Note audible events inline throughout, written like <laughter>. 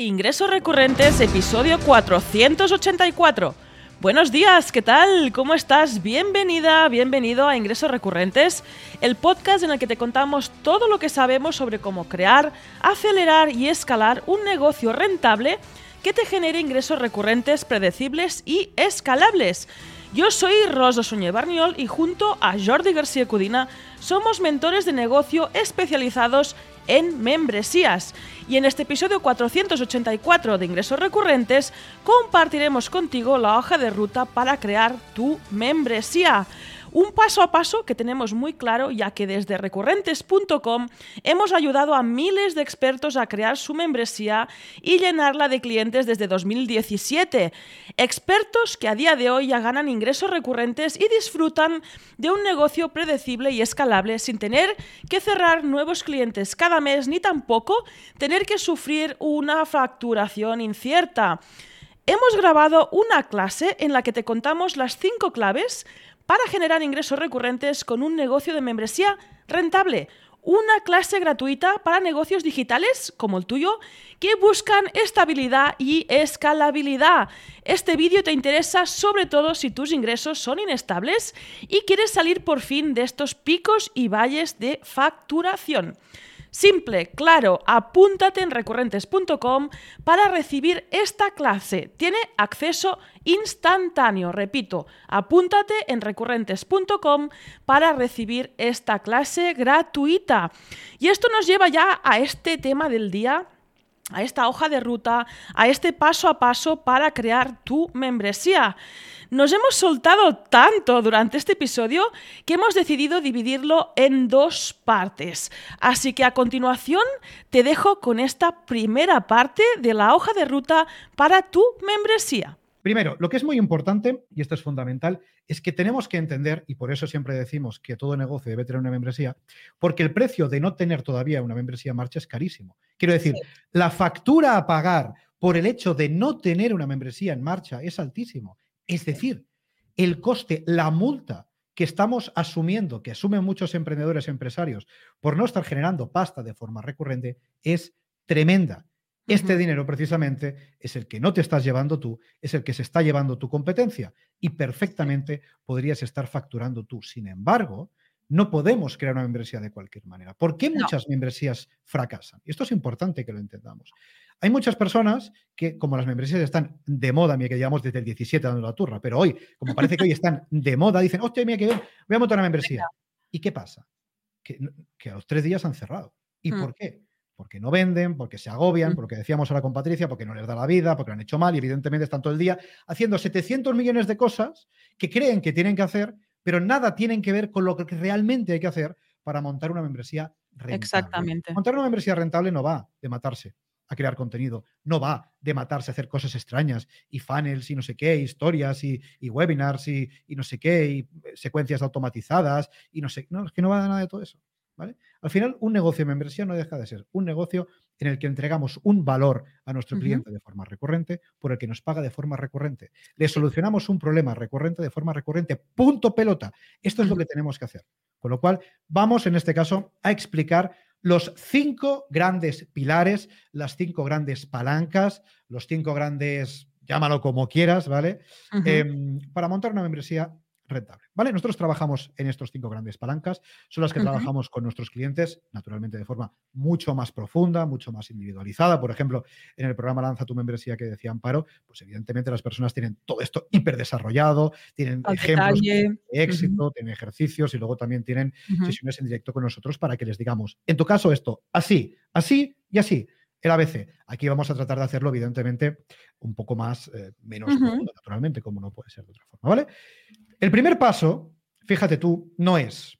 Ingresos recurrentes, episodio 484. Buenos días, ¿qué tal? ¿Cómo estás? Bienvenida, bienvenido a Ingresos Recurrentes, el podcast en el que te contamos todo lo que sabemos sobre cómo crear, acelerar y escalar un negocio rentable que te genere ingresos recurrentes, predecibles y escalables. Yo soy Rosa Suñé Barniol y junto a Jordi García Cudina somos mentores de negocio especializados en membresías. Y en este episodio 484 de Ingresos Recurrentes compartiremos contigo la hoja de ruta para crear tu membresía. Un paso a paso que tenemos muy claro ya que desde recurrentes.com hemos ayudado a miles de expertos a crear su membresía y llenarla de clientes desde 2017. Expertos que a día de hoy ya ganan ingresos recurrentes y disfrutan de un negocio predecible y escalable sin tener que cerrar nuevos clientes cada mes ni tampoco tener que sufrir una facturación incierta. Hemos grabado una clase en la que te contamos las cinco claves para generar ingresos recurrentes con un negocio de membresía rentable. Una clase gratuita para negocios digitales como el tuyo que buscan estabilidad y escalabilidad. Este vídeo te interesa sobre todo si tus ingresos son inestables y quieres salir por fin de estos picos y valles de facturación. Simple, claro, apúntate en recurrentes.com para recibir esta clase. Tiene acceso instantáneo, repito, apúntate en recurrentes.com para recibir esta clase gratuita. Y esto nos lleva ya a este tema del día a esta hoja de ruta, a este paso a paso para crear tu membresía. Nos hemos soltado tanto durante este episodio que hemos decidido dividirlo en dos partes. Así que a continuación te dejo con esta primera parte de la hoja de ruta para tu membresía. Primero, lo que es muy importante, y esto es fundamental, es que tenemos que entender, y por eso siempre decimos que todo negocio debe tener una membresía, porque el precio de no tener todavía una membresía en marcha es carísimo. Quiero decir, la factura a pagar por el hecho de no tener una membresía en marcha es altísimo. Es decir, el coste, la multa que estamos asumiendo, que asumen muchos emprendedores empresarios por no estar generando pasta de forma recurrente, es tremenda. Este dinero precisamente es el que no te estás llevando tú, es el que se está llevando tu competencia y perfectamente podrías estar facturando tú. Sin embargo, no podemos crear una membresía de cualquier manera. ¿Por qué muchas membresías fracasan? Y esto es importante que lo entendamos. Hay muchas personas que, como las membresías están de moda, mira que llevamos desde el 17 dando la turra, pero hoy, como parece que hoy están de moda, dicen, hostia, mira que voy a montar una membresía. ¿Y qué pasa? Que, a los tres días han cerrado. ¿Y mm. por qué? Porque no venden, porque se agobian, mm. porque decíamos ahora con Patricia, porque no les da la vida, porque lo han hecho mal y evidentemente están todo el día haciendo 700 millones de cosas que creen que tienen que hacer, pero nada tienen que ver con lo que realmente hay que hacer para montar una membresía rentable. Exactamente. Montar una membresía rentable no va de matarse a crear contenido. No va de matarse a hacer cosas extrañas y funnels y no sé qué, historias y, webinars y, no sé qué, y eh, secuencias automatizadas y no sé. No, es que no va de nada de todo eso. ¿vale? Al final, un negocio de membresía no deja de ser un negocio en el que entregamos un valor a nuestro cliente de forma recurrente por el que nos paga de forma recurrente. Le solucionamos un problema recurrente de forma recurrente. Punto pelota. Esto es lo que tenemos que hacer. Con lo cual, vamos en este caso a explicar los cinco grandes pilares, las cinco grandes palancas, los cinco grandes, llámalo como quieras, ¿vale? Em, para montar una membresía rentable. ¿Vale? Nosotros trabajamos en estos cinco grandes palancas, son las que trabajamos con nuestros clientes, naturalmente de forma mucho más profunda, mucho más individualizada. Por ejemplo, en el programa Lanza tu membresía que decía Amparo, pues evidentemente las personas tienen todo esto hiper desarrollado, tienen ejemplos de éxito, tienen ejercicios y luego también tienen sesiones en directo con nosotros para que les digamos, en tu caso esto, así, así y así el ABC. Aquí vamos a tratar de hacerlo, evidentemente, un poco más, eh, menos profundo, naturalmente, como no puede ser de otra forma, ¿vale? El primer paso, fíjate tú, no es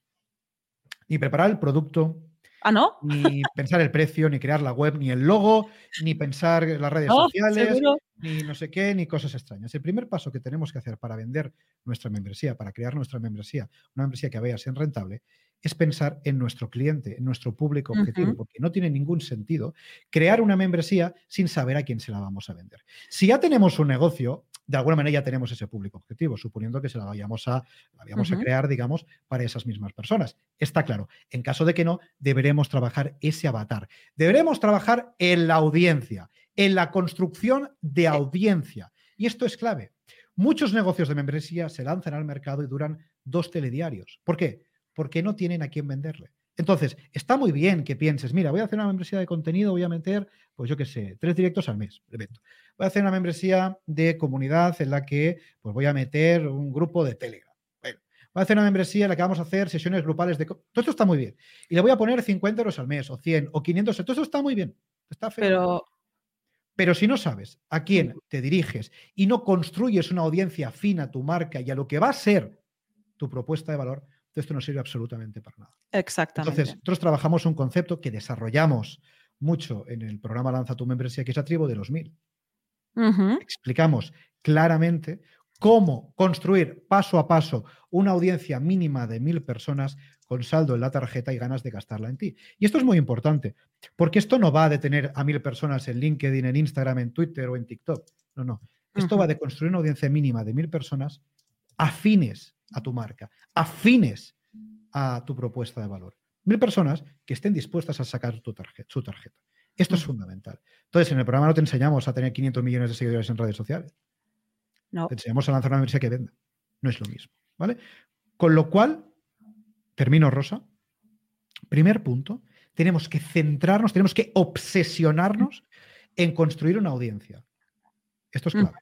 ni preparar el producto, ¿Ah, no? Ni pensar el precio, ni crear la web, ni el logo, ni pensar las redes sociales, ni no sé qué, ni cosas extrañas. El primer paso que tenemos que hacer para vender nuestra membresía, para crear nuestra membresía, una membresía que vaya a ser rentable, es pensar en nuestro cliente, en nuestro público objetivo, porque no tiene ningún sentido crear una membresía sin saber a quién se la vamos a vender. Si ya tenemos un negocio, de alguna manera ya tenemos ese público objetivo, suponiendo que se la vayamos a, vayamos a crear, digamos, para esas mismas personas. Está claro. En caso de que no, deberemos trabajar ese avatar. Deberemos trabajar en la audiencia, en la construcción de audiencia. Y esto es clave. Muchos negocios de membresía se lanzan al mercado y duran dos telediarios. ¿Por qué? Porque no tienen a quién venderle. Entonces, está muy bien que pienses, mira, voy a hacer una membresía de contenido, voy a meter, pues yo qué sé, tres directos al mes, evento. Voy a hacer una membresía de comunidad en la que pues voy a meter un grupo de Telegram. Bueno, voy a hacer una membresía en la que vamos a hacer sesiones grupales de... Todo esto está muy bien. Y le voy a poner 50 euros al mes, o 100, o 500, todo esto está muy bien. Está feo. Pero... Pero si no sabes a quién te diriges y no construyes una audiencia fina a tu marca y a lo que va a ser tu propuesta de valor, esto no sirve absolutamente para nada. Exactamente. Entonces, nosotros trabajamos un concepto que desarrollamos mucho en el programa Lanza tu membresía, que es la tribu de los mil. Explicamos claramente cómo construir paso a paso una audiencia mínima de mil personas con saldo en la tarjeta y ganas de gastarla en ti. Y esto es muy importante, porque esto no va de tener a mil personas en LinkedIn, en Instagram, en Twitter o en TikTok. No, no. Esto va de construir una audiencia mínima de mil personas afines a tu marca, afines a tu propuesta de valor. Mil personas que estén dispuestas a sacar tu tarjeta, su tarjeta. Esto es fundamental. Entonces, en el programa no te enseñamos a tener 500 millones de seguidores en redes sociales. No. Te enseñamos a lanzar una universidad que venda. No es lo mismo. ¿Vale? Con lo cual, termino, Rosa. Primer punto, tenemos que centrarnos, tenemos que obsesionarnos en construir una audiencia. Esto es clave.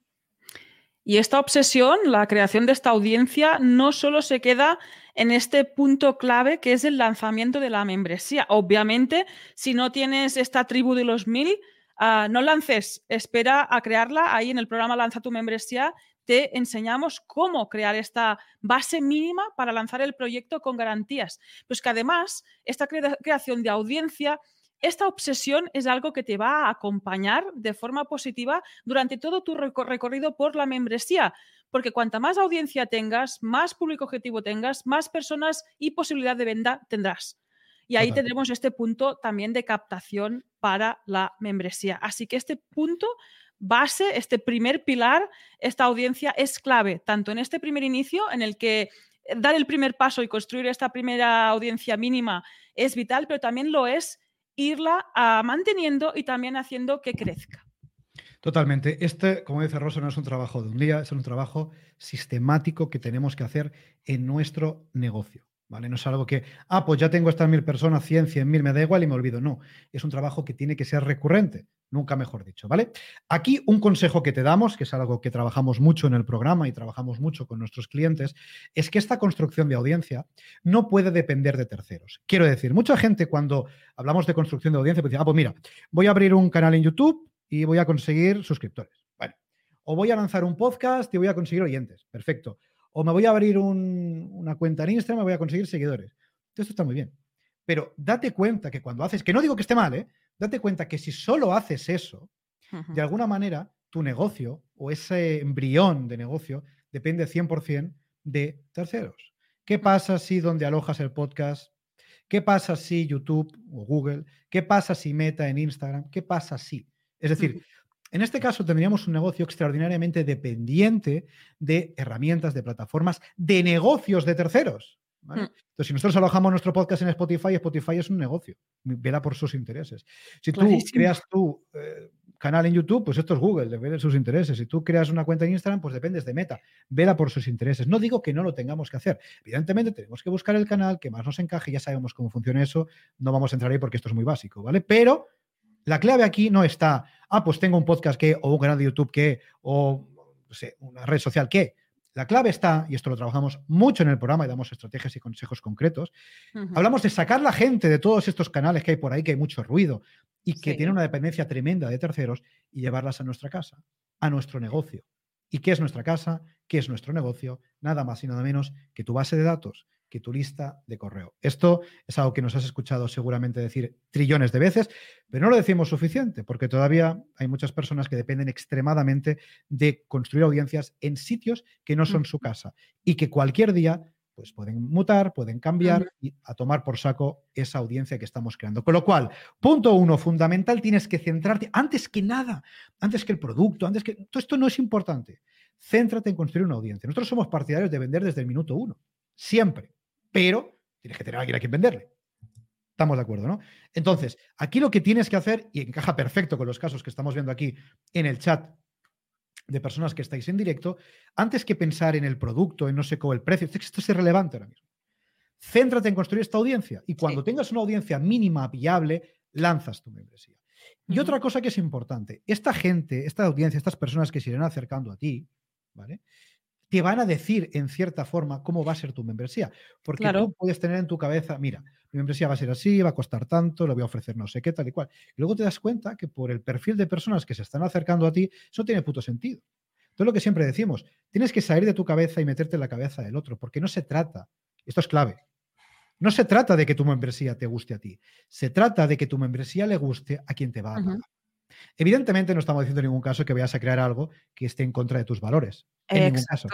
Y esta obsesión, la creación de esta audiencia, no solo se queda en este punto clave que es el lanzamiento de la membresía. Obviamente, si no tienes esta tribu de los mil, ah, no lances, espera a crearla. Ahí en el programa Lanza tu membresía te enseñamos cómo crear esta base mínima para lanzar el proyecto con garantías. Pues que además, esta creación de audiencia esta obsesión es algo que te va a acompañar de forma positiva durante todo tu recorrido por la membresía, porque cuanta más audiencia tengas, más público objetivo tengas, más personas y posibilidad de venta tendrás. Y ahí tendremos este punto también de captación para la membresía. Así que este punto base, este primer pilar, esta audiencia es clave, tanto en este primer inicio en el que dar el primer paso y construir esta primera audiencia mínima es vital, pero también lo es irla ah, manteniendo y también haciendo que crezca. Totalmente. Este, como dice Rosa, no es un trabajo de un día, es un trabajo sistemático que tenemos que hacer en nuestro negocio. ¿Vale? No es algo que, ah, pues ya tengo estas mil personas, cien, cien mil, me da igual y me olvido. No, es un trabajo que tiene que ser recurrente, nunca mejor dicho, ¿vale? Aquí un consejo que te damos, que es algo que trabajamos mucho en el programa y trabajamos mucho con nuestros clientes, es que esta construcción de audiencia no puede depender de terceros. Quiero decir, mucha gente cuando hablamos de construcción de audiencia, pues dice, ah, pues mira, voy a abrir un canal en YouTube y voy a conseguir suscriptores. Bueno, o voy a lanzar un podcast y voy a conseguir oyentes. Perfecto o me voy a abrir una cuenta en Instagram, me voy a conseguir seguidores. Esto está muy bien. Pero date cuenta que cuando haces, que no digo que esté mal, ¿eh? date cuenta que si solo haces eso, de alguna manera tu negocio o ese embrión de negocio depende 100% de terceros. ¿Qué pasa si donde alojas el podcast? ¿Qué pasa si YouTube o Google? ¿Qué pasa si Meta en Instagram? ¿Qué pasa si? Es decir, en este caso tendríamos un negocio extraordinariamente dependiente de herramientas, de plataformas, de negocios de terceros. Hmm. Entonces, si nosotros alojamos nuestro podcast en Spotify, Spotify es un negocio, vela por sus intereses. Si tú creas tu eh, canal en YouTube, pues esto es Google, depende de sus intereses. Si tú creas una cuenta en Instagram, pues dependes de Meta, vela por sus intereses. No digo que no lo tengamos que hacer. Evidentemente, tenemos que buscar el canal que más nos encaje, ya sabemos cómo funciona eso, no vamos a entrar ahí porque esto es muy básico, ¿vale? Pero la clave aquí no está, ah, pues tengo un podcast que, o un canal de YouTube que, o no sé, una red social que. La clave está, y esto lo trabajamos mucho en el programa y damos estrategias y consejos concretos, hablamos de sacar la gente de todos estos canales que hay por ahí, que hay mucho ruido y que tienen una dependencia tremenda de terceros y llevarlas a nuestra casa, a nuestro negocio. ¿Y qué es nuestra casa? ¿Qué es nuestro negocio? Nada más y nada menos que tu base de datos, que tu lista de correo. Esto es algo que nos has escuchado seguramente decir trillones de veces, pero no lo decimos suficiente, porque todavía hay muchas personas que dependen extremadamente de construir audiencias en sitios que no son su casa y que cualquier día pues pueden mutar, pueden cambiar y a tomar por saco esa audiencia que estamos creando. Con lo cual, punto uno, fundamental, tienes que centrarte antes que nada, antes que el producto, antes que... Todo esto no es importante. Céntrate en construir una audiencia. Nosotros somos partidarios de vender desde el minuto uno, siempre pero tienes que tener a alguien a quien venderle. Estamos de acuerdo, ¿no? Entonces, aquí lo que tienes que hacer, y encaja perfecto con los casos que estamos viendo aquí en el chat de personas que estáis en directo, antes que pensar en el producto, en no sé cómo el precio, esto es irrelevante ahora mismo. Céntrate en construir esta audiencia y cuando tengas una audiencia mínima, viable, lanzas tu membresía. Y otra cosa que es importante, esta gente, esta audiencia, estas personas que se irán acercando a ti, ¿vale? Te van a decir en cierta forma cómo va a ser tu membresía. Porque tú puedes tener en tu cabeza, mira, mi membresía va a ser así, va a costar tanto, le voy a ofrecer no sé qué, tal y cual. Y luego te das cuenta que por el perfil de personas que se están acercando a ti, eso tiene puto sentido. Entonces lo que siempre decimos, tienes que salir de tu cabeza y meterte en la cabeza del otro, porque no se trata, esto es clave, no se trata de que tu membresía te guste a ti, se trata de que tu membresía le guste a quien te va a pagar. Evidentemente no estamos diciendo en ningún caso que vayas a crear algo que esté en contra de tus valores. En ningún caso.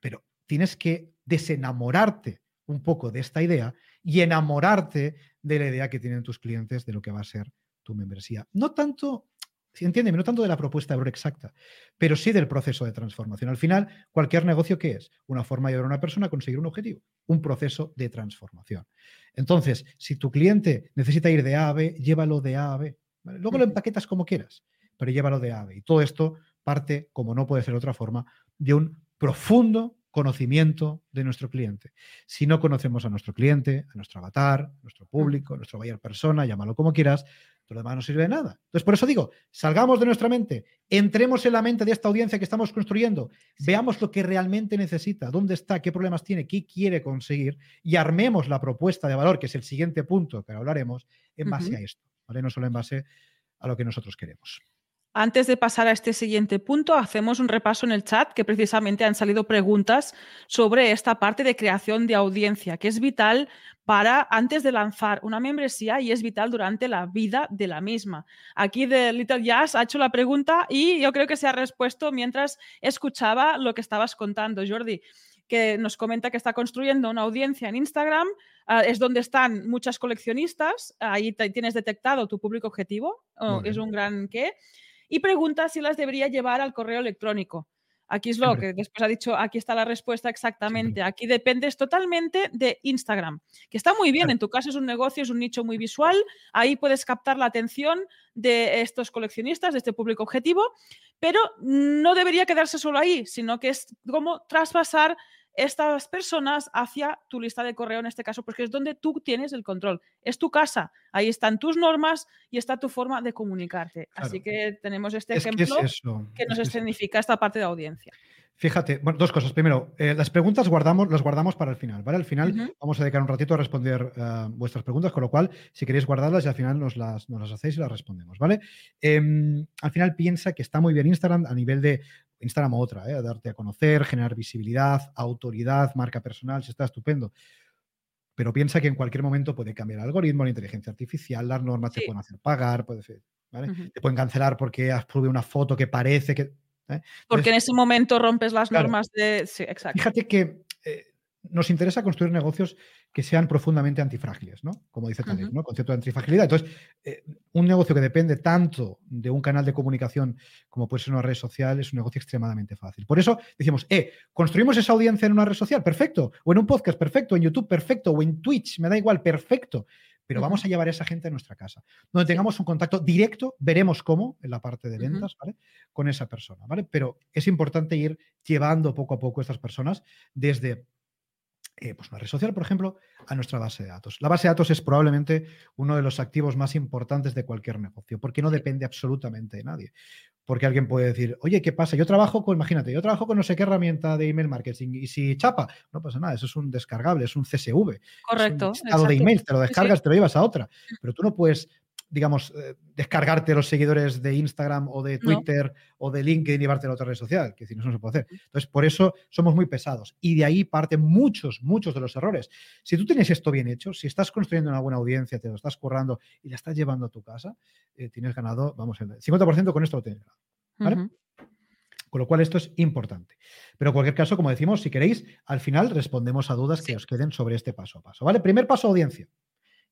Pero tienes que desenamorarte un poco de esta idea y enamorarte de la idea que tienen tus clientes de lo que va a ser tu membresía. No tanto, si entiéndeme, no tanto de la propuesta de valor exacta, pero sí del proceso de transformación. Al final, cualquier negocio, ¿qué es? Una forma de ayudar a una persona a conseguir un objetivo, un proceso de transformación. Entonces, si tu cliente necesita ir de A a B, llévalo de A a B. Luego lo empaquetas como quieras, pero llévalo de A a B. Y todo esto parte, como no puede ser de otra forma, de un profundo conocimiento de nuestro cliente. Si no conocemos a nuestro cliente, a nuestro avatar, a nuestro público, a nuestro buyer persona, llámalo como quieras, todo lo demás no sirve de nada. Entonces, por eso digo, salgamos de nuestra mente, entremos en la mente de esta audiencia que estamos construyendo, veamos lo que realmente necesita, dónde está, qué problemas tiene, qué quiere conseguir y armemos la propuesta de valor, que es el siguiente punto que hablaremos, en base a esto, No solo en base a lo que nosotros queremos. Antes de pasar a este siguiente punto, hacemos un repaso en el chat que precisamente han salido preguntas sobre esta parte de creación de audiencia, que es vital para antes de lanzar una membresía y es vital durante la vida de la misma. Aquí de Little Jazz ha hecho la pregunta y yo creo que se ha respuesto mientras escuchaba lo que estabas contando, Jordi que nos comenta que está construyendo una audiencia en Instagram, ah, es donde están muchas coleccionistas, ahí tienes detectado tu público objetivo, oh, es un gran qué, y pregunta si las debería llevar al correo electrónico. Aquí es lo que después ha dicho, aquí está la respuesta exactamente. Aquí dependes totalmente de Instagram, que está muy bien. En tu caso es un negocio, es un nicho muy visual. Ahí puedes captar la atención de estos coleccionistas, de este público objetivo, pero no debería quedarse solo ahí, sino que es como traspasar estas personas hacia tu lista de correo en este caso, porque es donde tú tienes el control. Es tu casa, ahí están tus normas y está tu forma de comunicarte. Así que tenemos este ejemplo que, nos escenifica esta parte de audiencia. Fíjate, bueno, dos cosas. Primero, eh, las preguntas guardamos, las guardamos para el final, ¿vale? Al final vamos a dedicar un ratito a responder eh, vuestras preguntas, con lo cual, si queréis guardarlas, y al final nos las, nos las hacéis y las respondemos, ¿vale? Em, al final piensa que está muy bien Instagram a nivel de Instagram otra, ¿eh? darte a conocer, generar visibilidad, autoridad, marca personal, si está estupendo. Pero piensa que en cualquier momento puede cambiar el algoritmo, la inteligencia artificial, las normas te pueden hacer pagar, puede ser, te pueden cancelar porque has subido una foto que parece que... ¿eh? Porque en ese momento rompes las normas de... Sí, exacto. Fíjate que eh, nos interesa construir negocios que sean profundamente antifrágiles, ¿no? Como dice Taleb, ¿no? Concepto de antifragilidad. Entonces, eh, un negocio que depende tanto de un canal de comunicación como puede ser una red social es un negocio extremadamente fácil. Por eso decimos, eh, construimos esa audiencia en una red social, perfecto, o en un podcast, perfecto, en YouTube, perfecto, o en Twitch, me da igual, perfecto. Pero vamos a llevar a esa gente a nuestra casa, donde tengamos un contacto directo, veremos cómo en la parte de ventas, ¿vale? Con esa persona, ¿vale? Pero es importante ir llevando poco a poco a estas personas desde eh, pues una red social, por ejemplo, a nuestra base de datos. La base de datos es probablemente uno de los activos más importantes de cualquier negocio, porque no depende absolutamente de nadie. Porque alguien puede decir, oye, ¿qué pasa? Yo trabajo con, imagínate, yo trabajo con no sé qué herramienta de email marketing y si chapa, no pasa nada, eso es un descargable, es un CSV. Correcto. Es un de email, te lo descargas, te lo llevas a otra. Pero tú no puedes digamos, eh, descargarte los seguidores de Instagram o de Twitter o de LinkedIn y llevarte a otra red social, que si no, no se puede hacer. Entonces, por eso somos muy pesados. Y de ahí parten muchos, muchos de los errores. Si tú tienes esto bien hecho, si estás construyendo una buena audiencia, te lo estás currando y la estás llevando a tu casa, eh, tienes ganado, vamos, el 50% con esto lo tienes ganado. Con lo cual esto es importante. Pero en cualquier caso, como decimos, si queréis, al final respondemos a dudas que os queden sobre este paso a paso. ¿Vale? Primer paso, audiencia.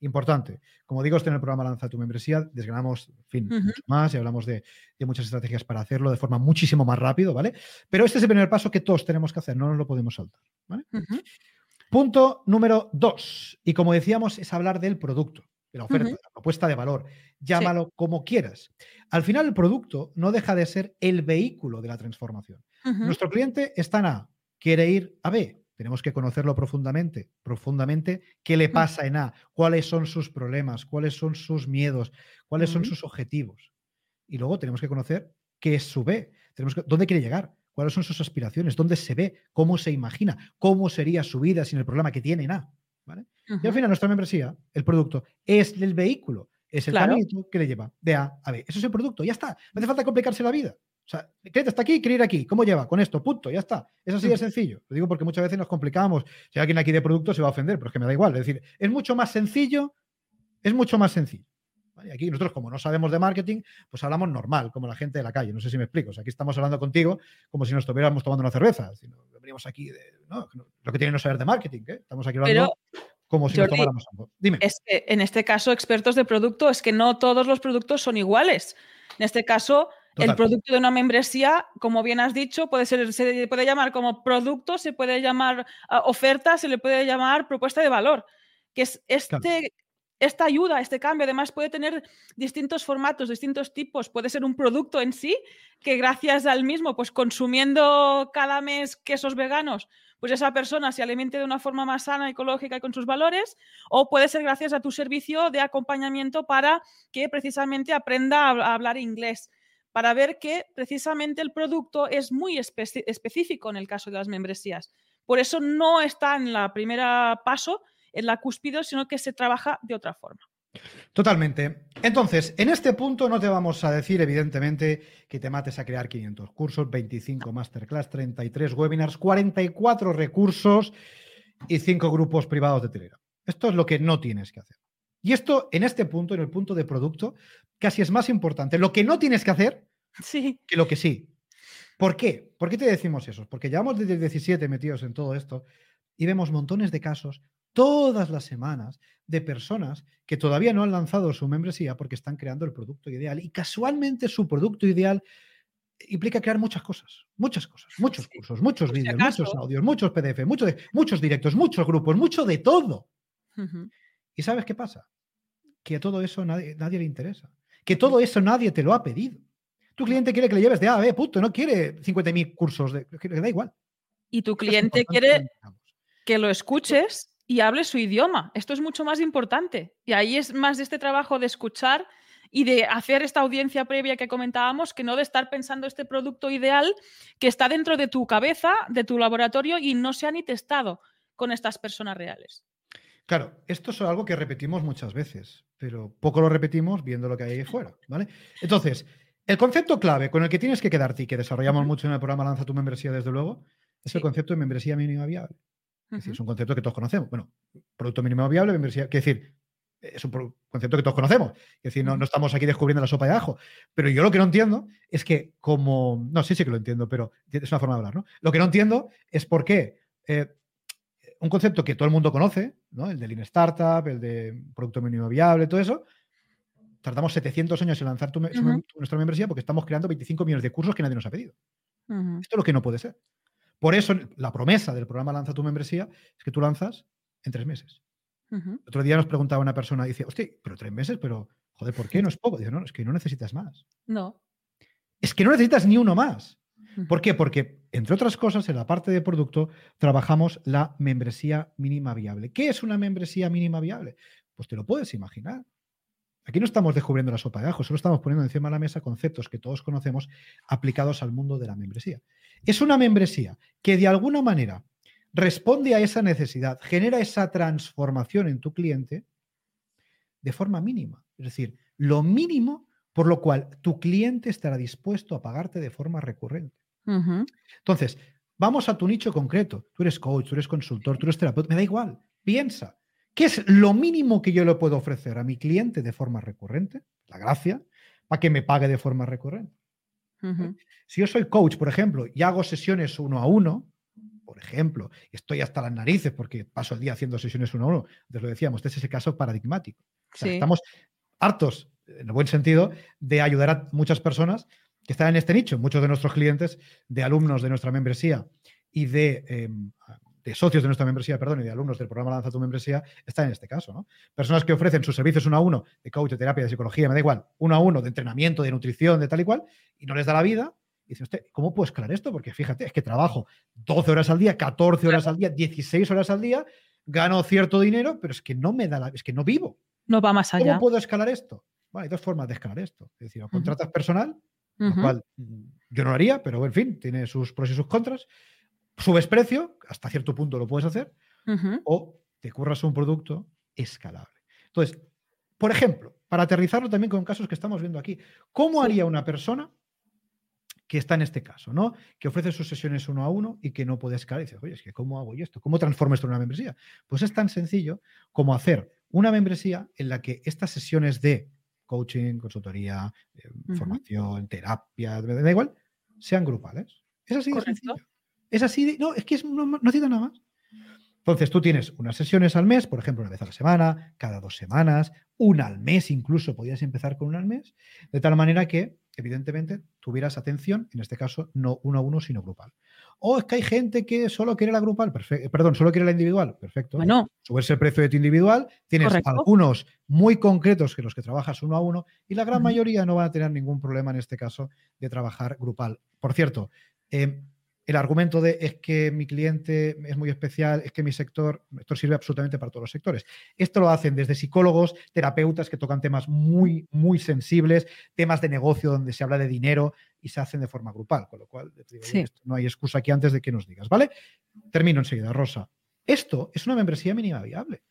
Importante. Como digo, este en el programa Lanza tu membresía, desgranamos, fin, mucho más y hablamos de, muchas estrategias para hacerlo de forma muchísimo más rápido, ¿vale? Pero este es el primer paso que todos tenemos que hacer, no nos lo podemos saltar, ¿vale? Punto número dos. Y como decíamos, es hablar del producto. de la oferta, la propuesta de valor. Llámalo como quieras. Al final, el producto no deja de ser el vehículo de la transformación. Nuestro cliente está en A, quiere ir a B. Tenemos que conocerlo profundamente, profundamente, qué le pasa en A, cuáles son sus problemas, cuáles son sus miedos, cuáles son sus objetivos. Y luego tenemos que conocer qué es su B, tenemos que, dónde quiere llegar, cuáles son sus aspiraciones, dónde se ve, cómo se imagina, cómo sería su vida sin el problema que tiene en A. Y al final nuestra membresía, el producto, es el vehículo, es el camino que le lleva de A a B. Eso es el producto, ya está. No hace falta complicarse la vida. O sea, cliente está aquí, quiere ir aquí. ¿Cómo lleva? Con esto, punto, ya está. Es así de sencillo. Lo digo porque muchas veces nos complicamos. Si alguien aquí de producto se va a ofender, pero es que me da igual. Es decir, es mucho más sencillo, es mucho más sencillo. Aquí nosotros, como no sabemos de marketing, pues hablamos normal, como la gente de la calle. No sé si me explico. O sea, aquí estamos hablando contigo como si nos estuviéramos tomando una cerveza. Si venimos aquí de. ¿no? Lo que tiene no saber de marketing, ¿eh? Estamos aquí hablando como si Jordi, tomáramos algo. Dime. Es que en este caso, expertos de producto, es que no todos los productos son iguales. En este caso, el producto de una membresía, como bien has dicho, puede ser, se puede llamar como producto, se puede llamar ah, oferta, se le puede llamar propuesta de valor. Que es este, esta ayuda, este cambio, además puede tener distintos formatos, distintos tipos. Puede ser un producto en sí, que gracias al mismo, pues consumiendo cada mes quesos veganos, pues esa persona se alimente de una forma más sana, ecológica y con sus valores, o puede ser gracias a tu servicio de acompañamiento para que precisamente aprenda a hablar inglés para ver que precisamente el producto es muy específico en el caso de las membresías. Por eso no está en la primera paso, en la cúspide, sino que se trabaja de otra forma. Totalmente. Entonces, en este punto no te vamos a decir, evidentemente, que te mates a crear 500 cursos, 25 masterclass, 33 webinars, 44 recursos y 5 grupos privados de Telegram. Esto es lo que no tienes que hacer. Y esto, en este punto, en el punto de producto, casi es más importante lo que no tienes que hacer sí. que lo que sí. ¿Por qué? ¿Por qué te decimos eso? Porque llevamos desde el 17 metidos en todo esto y vemos montones de casos todas las semanas de personas que todavía no han lanzado su membresía porque están creando el producto ideal. Y casualmente su producto ideal implica crear muchas cosas, muchas cosas, muchos cursos, muchos vídeos, muchos audios, muchos PDF, muchos, muchos directos, muchos grupos, mucho de todo. ¿Y sabes qué pasa? Que a todo eso nadie, nadie le interesa. Que todo eso nadie te lo ha pedido. Tu cliente quiere que le lleves de A a B, punto. No quiere 50.000 cursos, de, le da igual. Y tu cliente quiere que lo escuches y hables su idioma. Esto es mucho más importante. Y ahí es más de este trabajo de escuchar y de hacer esta audiencia previa que comentábamos, que no de estar pensando este producto ideal que está dentro de tu cabeza, de tu laboratorio y no se ha ni testado con estas personas reales. Claro, esto es algo que repetimos muchas veces, pero poco lo repetimos viendo lo que hay ahí fuera, ¿vale? Entonces, el concepto clave con el que tienes que quedarte y que desarrollamos mucho en el programa Lanza tu membresía, desde luego, es el concepto de membresía mínima viable. Es, decir, es un concepto que todos conocemos. Bueno, producto mínimo viable, membresía, quiere decir, es un concepto que todos conocemos. Es decir, no, no, estamos aquí descubriendo la sopa de ajo. Pero yo lo que no entiendo es que como... No, sí, sí que lo entiendo, pero es una forma de hablar, ¿no? Lo que no entiendo es por qué eh, un concepto que todo el mundo conoce, ¿no? el de Lean Startup, el de producto mínimo viable, todo eso. Tardamos 700 años en lanzar nuestra membresía porque estamos creando 25 millones de cursos que nadie nos ha pedido. Esto es lo que no puede ser. Por eso la promesa del programa Lanza tu membresía es que tú lanzas en tres meses. Otro día nos preguntaba una persona, dice, hostia, pero tres meses, pero joder, ¿por qué no es poco? Dice, no, es que no necesitas más. No. Es que no necesitas ni uno más. ¿Por qué? Porque, entre otras cosas, en la parte de producto trabajamos la membresía mínima viable. ¿Qué es una membresía mínima viable? Pues te lo puedes imaginar. Aquí no estamos descubriendo la sopa de ajo, solo estamos poniendo encima de la mesa conceptos que todos conocemos aplicados al mundo de la membresía. Es una membresía que de alguna manera responde a esa necesidad, genera esa transformación en tu cliente de forma mínima. Es decir, lo mínimo por lo cual tu cliente estará dispuesto a pagarte de forma recurrente. Entonces, vamos a tu nicho concreto. Tú eres coach, tú eres consultor, tú eres terapeuta, me da igual. Piensa, ¿qué es lo mínimo que yo le puedo ofrecer a mi cliente de forma recurrente? La gracia, para que me pague de forma recurrente. Si yo soy coach, por ejemplo, y hago sesiones uno a uno, por ejemplo, y estoy hasta las narices porque paso el día haciendo sesiones uno a uno, entonces lo decíamos, este es ese caso paradigmático. Estamos hartos, en el buen sentido, de ayudar a muchas personas que están en este nicho, muchos de nuestros clientes, de alumnos de nuestra membresía y de em, de socios de nuestra membresía, perdón, y de alumnos del programa Lanza tu membresía, está en este caso, ¿no? Personas que ofrecen sus servicios uno a uno de coach, de terapia, de psicología, me da igual, uno a uno de entrenamiento, de nutrición, de tal y cual, y no les da la vida. Y dice usted, ¿cómo puedo escalar esto? Porque fíjate, es que trabajo 12 horas al día, 14 horas al día, 16 horas al día, gano cierto dinero, pero es que no me da la, es que no vivo. No va más allá. ¿Cómo puedo escalar esto? Bueno, hay dos formas de escalar esto. Es decir, o contratas personal, lo cual mm, yo no lo haría, pero en fin, tiene sus pros y sus contras. Subes precio, hasta cierto punto lo puedes hacer, o te curras un producto escalable. Entonces, por ejemplo, para aterrizarlo también con casos que estamos viendo aquí, ¿cómo haría una persona que está en este caso, ¿no? Que ofrece sus sesiones uno a uno y que no puede escalar y dice, oye, es que ¿cómo hago yo esto? ¿Cómo transformo esto en una membresía? Pues es tan sencillo como hacer una membresía en la que estas sesiones de coaching, consultoría, eh, formación, terapia, da igual, sean grupales. Es así de sencillo. Es así de, no, es que no, no necesita nada más. Entonces tú tienes unas sesiones al mes, por ejemplo, una vez a la semana, cada dos semanas, una al mes incluso, podrías empezar con una al mes, de tal manera que, evidentemente, tuvieras atención, en este caso, no uno a uno, sino grupal. O es que hay gente que solo quiere la grupal, perfecto, perdón, solo quiere la individual, perfecto. Bueno. Subirse el precio de tu individual, tienes algunos muy concretos que los que trabajas uno a uno, y la gran mayoría no van a tener ningún problema en este caso de trabajar grupal. Por cierto, eh, el argumento de es que mi cliente es muy especial, es que mi sector, esto sirve absolutamente para todos los sectores. Esto lo hacen desde psicólogos, terapeutas que tocan temas muy, muy sensibles, temas de negocio donde se habla de dinero y se hacen de forma grupal, con lo cual no hay excusa aquí antes de que nos digas, ¿vale? Termino enseguida, Rosa. Esto es una membresía mínima viable.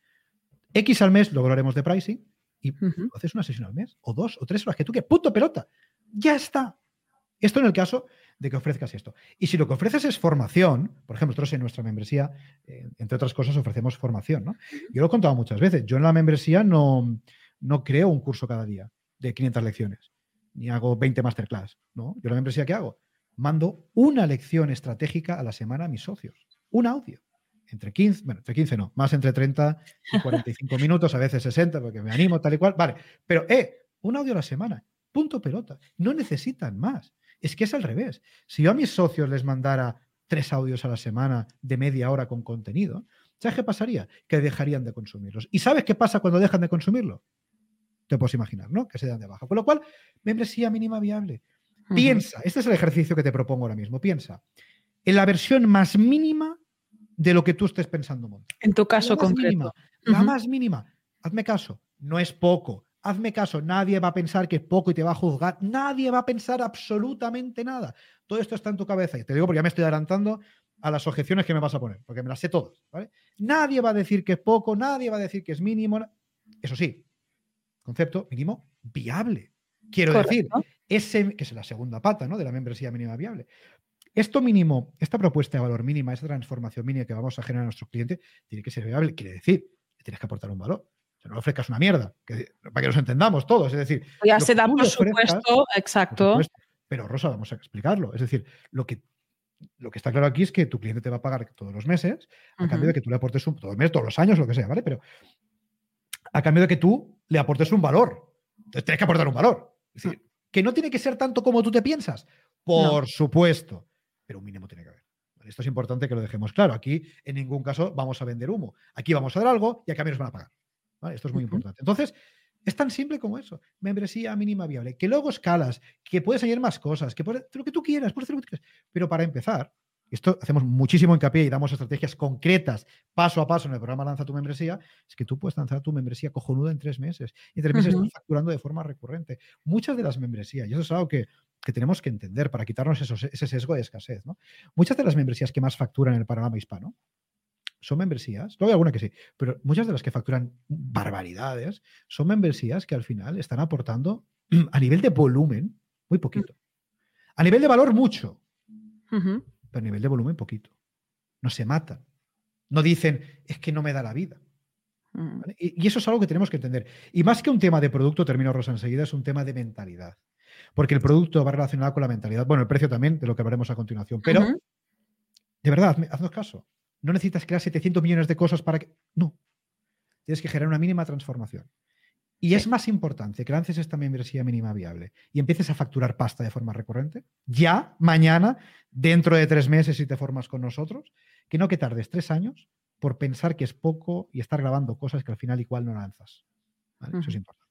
X al mes lograremos de pricing y haces una sesión al mes, o dos, o tres horas, que tú que puto pelota. Ya está. Esto en el caso de que ofrezcas esto. Y si lo que ofreces es formación, por ejemplo, nosotros en nuestra membresía, eh, entre otras cosas, ofrecemos formación, ¿no? Yo lo he contado muchas veces. Yo en la membresía no, no creo un curso cada día de 500 lecciones, ni hago 20 masterclass, ¿no? Yo en la membresía, ¿qué hago? Mando una lección estratégica a la semana a mis socios. Un audio. Entre 15, bueno, entre 15 no, más entre 30 y 45 <laughs> minutos, a veces 60, porque me animo, tal y cual. Vale, pero, eh, un audio a la semana. Punto pelota. No necesitan más. Es que es al revés. Si yo a mis socios les mandara tres audios a la semana de media hora con contenido, ¿sabes qué pasaría? Que dejarían de consumirlos. ¿Y sabes qué pasa cuando dejan de consumirlo? Te puedes imaginar, ¿no? Que se dan de baja. Con lo cual, membresía mínima viable. Piensa, este es el ejercicio que te propongo ahora mismo. Piensa en la versión más mínima de lo que tú estés pensando montar. En tu caso la concreto. La más mínima. Hazme caso. No es poco, Hazme caso, nadie va a pensar que es poco y te va a juzgar, nadie va a pensar absolutamente nada. Todo esto está en tu cabeza y te digo porque ya me estoy adelantando a las objeciones que me vas a poner, porque me las sé todas. Nadie va a decir que es poco, nadie va a decir que es mínimo. Eso sí, concepto mínimo viable. Quiero decir, ese, que es la segunda pata ¿no? de la membresía mínima viable. Esto mínimo, esta propuesta de valor mínima, esa transformación mínima que vamos a generar a nuestros clientes, tiene que ser viable. Quiere decir, tienes que aportar un valor no ofrezcas una mierda, para que nos entendamos todos. Es decir, ya se da por supuesto, exacto. pero Rosa, vamos a explicarlo. Es decir, lo que, lo que está claro aquí es que tu cliente te va a pagar todos los meses, a cambio de que tú le aportes un, todos los meses, todos los años, lo que sea, ¿vale? Pero a cambio de que tú le aportes un valor. Entonces tienes que aportar un valor. Es decir, que no tiene que ser tanto como tú te piensas. Por supuesto. Pero un mínimo tiene que haber. Esto es importante que lo dejemos claro. Aquí en ningún caso vamos a vender humo. Aquí vamos a dar algo y a cambio nos van a pagar. Esto es muy importante. Entonces, es tan simple como eso. Membresía mínima viable. Que luego escalas, que puedes añadir más cosas, que puedes lo que tú quieras, puedes hacer lo que tú quieras. Pero para empezar, esto hacemos muchísimo hincapié y damos estrategias concretas paso a paso en el programa Lanza tu membresía, es que tú puedes lanzar tu membresía cojonuda en tres meses. Y en tres meses estás facturando de forma recurrente. Muchas de las membresías, y eso es algo que, tenemos que entender para quitarnos ese sesgo de escasez, ¿no? Muchas de las membresías que más facturan en el panorama hispano son membresías, luego hay alguna que sí, pero muchas de las que facturan barbaridades son membresías que al final están aportando <clears throat> a nivel de volumen muy poquito. A nivel de valor mucho, pero a nivel de volumen poquito. No se matan. No dicen, es que no me da la vida. Mm. Y, eso es algo que tenemos que entender. Y más que un tema de producto, termino Rosa enseguida, es un tema de mentalidad. Porque el producto va relacionado con la mentalidad. Bueno, el precio también, de lo que hablaremos a continuación. Pero, de verdad, haznos caso. No necesitas crear 700 millones de cosas para que... No. Tienes que generar una mínima transformación. Y es más importante que lances esta membresía mínima viable y empieces a facturar pasta de forma recurrente, ya, mañana, dentro de tres meses, si te formas con nosotros, que no que tardes tres años por pensar que es poco y estar grabando cosas que al final igual no lanzas. Eso es importante.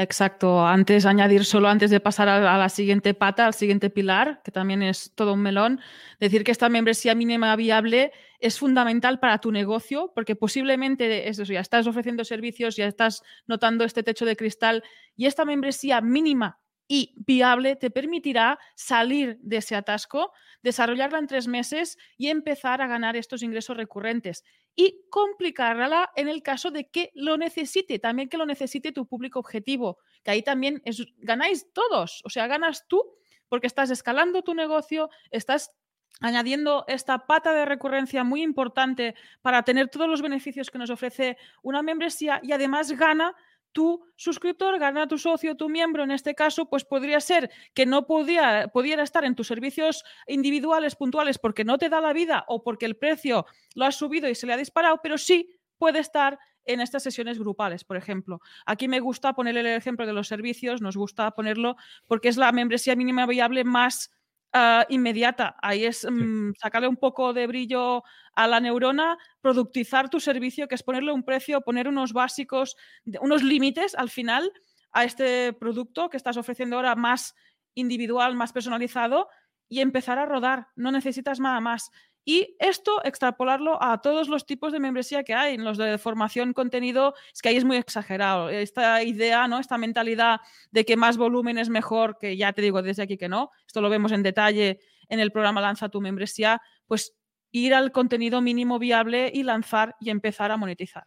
Exacto. Antes, añadir solo antes de pasar a, la siguiente pata, al siguiente pilar, que también es todo un melón, decir que esta membresía mínima viable es fundamental para tu negocio, porque posiblemente eso, ya estás ofreciendo servicios, ya estás notando este techo de cristal y esta membresía mínima y viable te permitirá salir de ese atasco, desarrollarla en tres meses y empezar a ganar estos ingresos recurrentes y complicarla en el caso de que lo necesite, también que lo necesite tu público objetivo, que ahí también es, ganáis todos, o sea, ganas tú porque estás escalando tu negocio, estás añadiendo esta pata de recurrencia muy importante para tener todos los beneficios que nos ofrece una membresía y además gana tu suscriptor, gana tu socio, tu miembro, en este caso, pues podría ser que no podía, pudiera estar en tus servicios individuales, puntuales, porque no te da la vida o porque el precio lo ha subido y se le ha disparado, pero sí puede estar en estas sesiones grupales, por ejemplo. Aquí me gusta poner el ejemplo de los servicios, nos gusta ponerlo porque es la membresía mínima viable más Ah, inmediata. Ahí es mm, sacarle un poco de brillo a la neurona, productizar tu servicio, que es ponerle un precio, poner unos básicos, unos límites al final a este producto que estás ofreciendo ahora más individual, más personalizado y empezar a rodar. No necesitas nada más. Y esto, extrapolarlo a todos los tipos de membresía que hay. En los de formación, contenido, es que ahí es muy exagerado. Esta idea, ¿no? Esta mentalidad de que más volumen es mejor, que ya te digo desde aquí que no, esto lo vemos en detalle en el programa Lanza tu membresía, pues ir al contenido mínimo viable y lanzar y empezar a monetizar.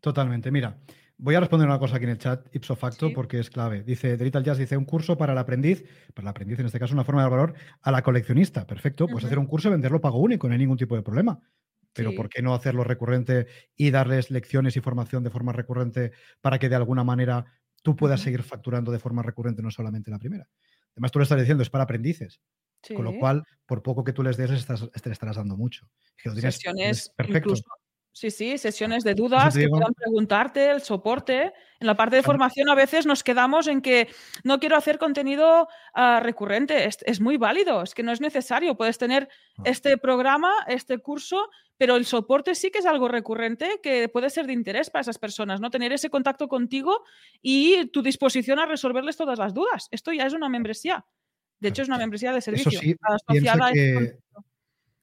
Totalmente. Mira, Voy a responder una cosa aquí en el chat, ipso facto, porque es clave. Dice, Derital Jazz dice, un curso para el aprendiz, para el aprendiz en este caso, una forma de dar valor a la coleccionista. Perfecto, pues hacer un curso y venderlo pago único, no hay ningún tipo de problema. Pero ¿por qué no hacerlo recurrente y darles lecciones y formación de forma recurrente para que de alguna manera tú puedas seguir facturando de forma recurrente, no solamente la primera? Además, tú lo estás diciendo, es para aprendices. Con lo cual, por poco que tú les des, estás, te estarás dando mucho. Que lo tienes, perfecto. Sí, sí, sesiones de dudas que puedan preguntarte, el soporte. En la parte de formación a veces nos quedamos en que no quiero hacer contenido ah, recurrente. Es, muy válido, es que no es necesario. Puedes tener ah. este programa, este curso, pero el soporte sí que es algo recurrente que puede ser de interés para esas personas, ¿no? Tener ese contacto contigo y tu disposición a resolverles todas las dudas. Esto ya es una membresía. De hecho, es una membresía de servicio. Eso sí, asociada que...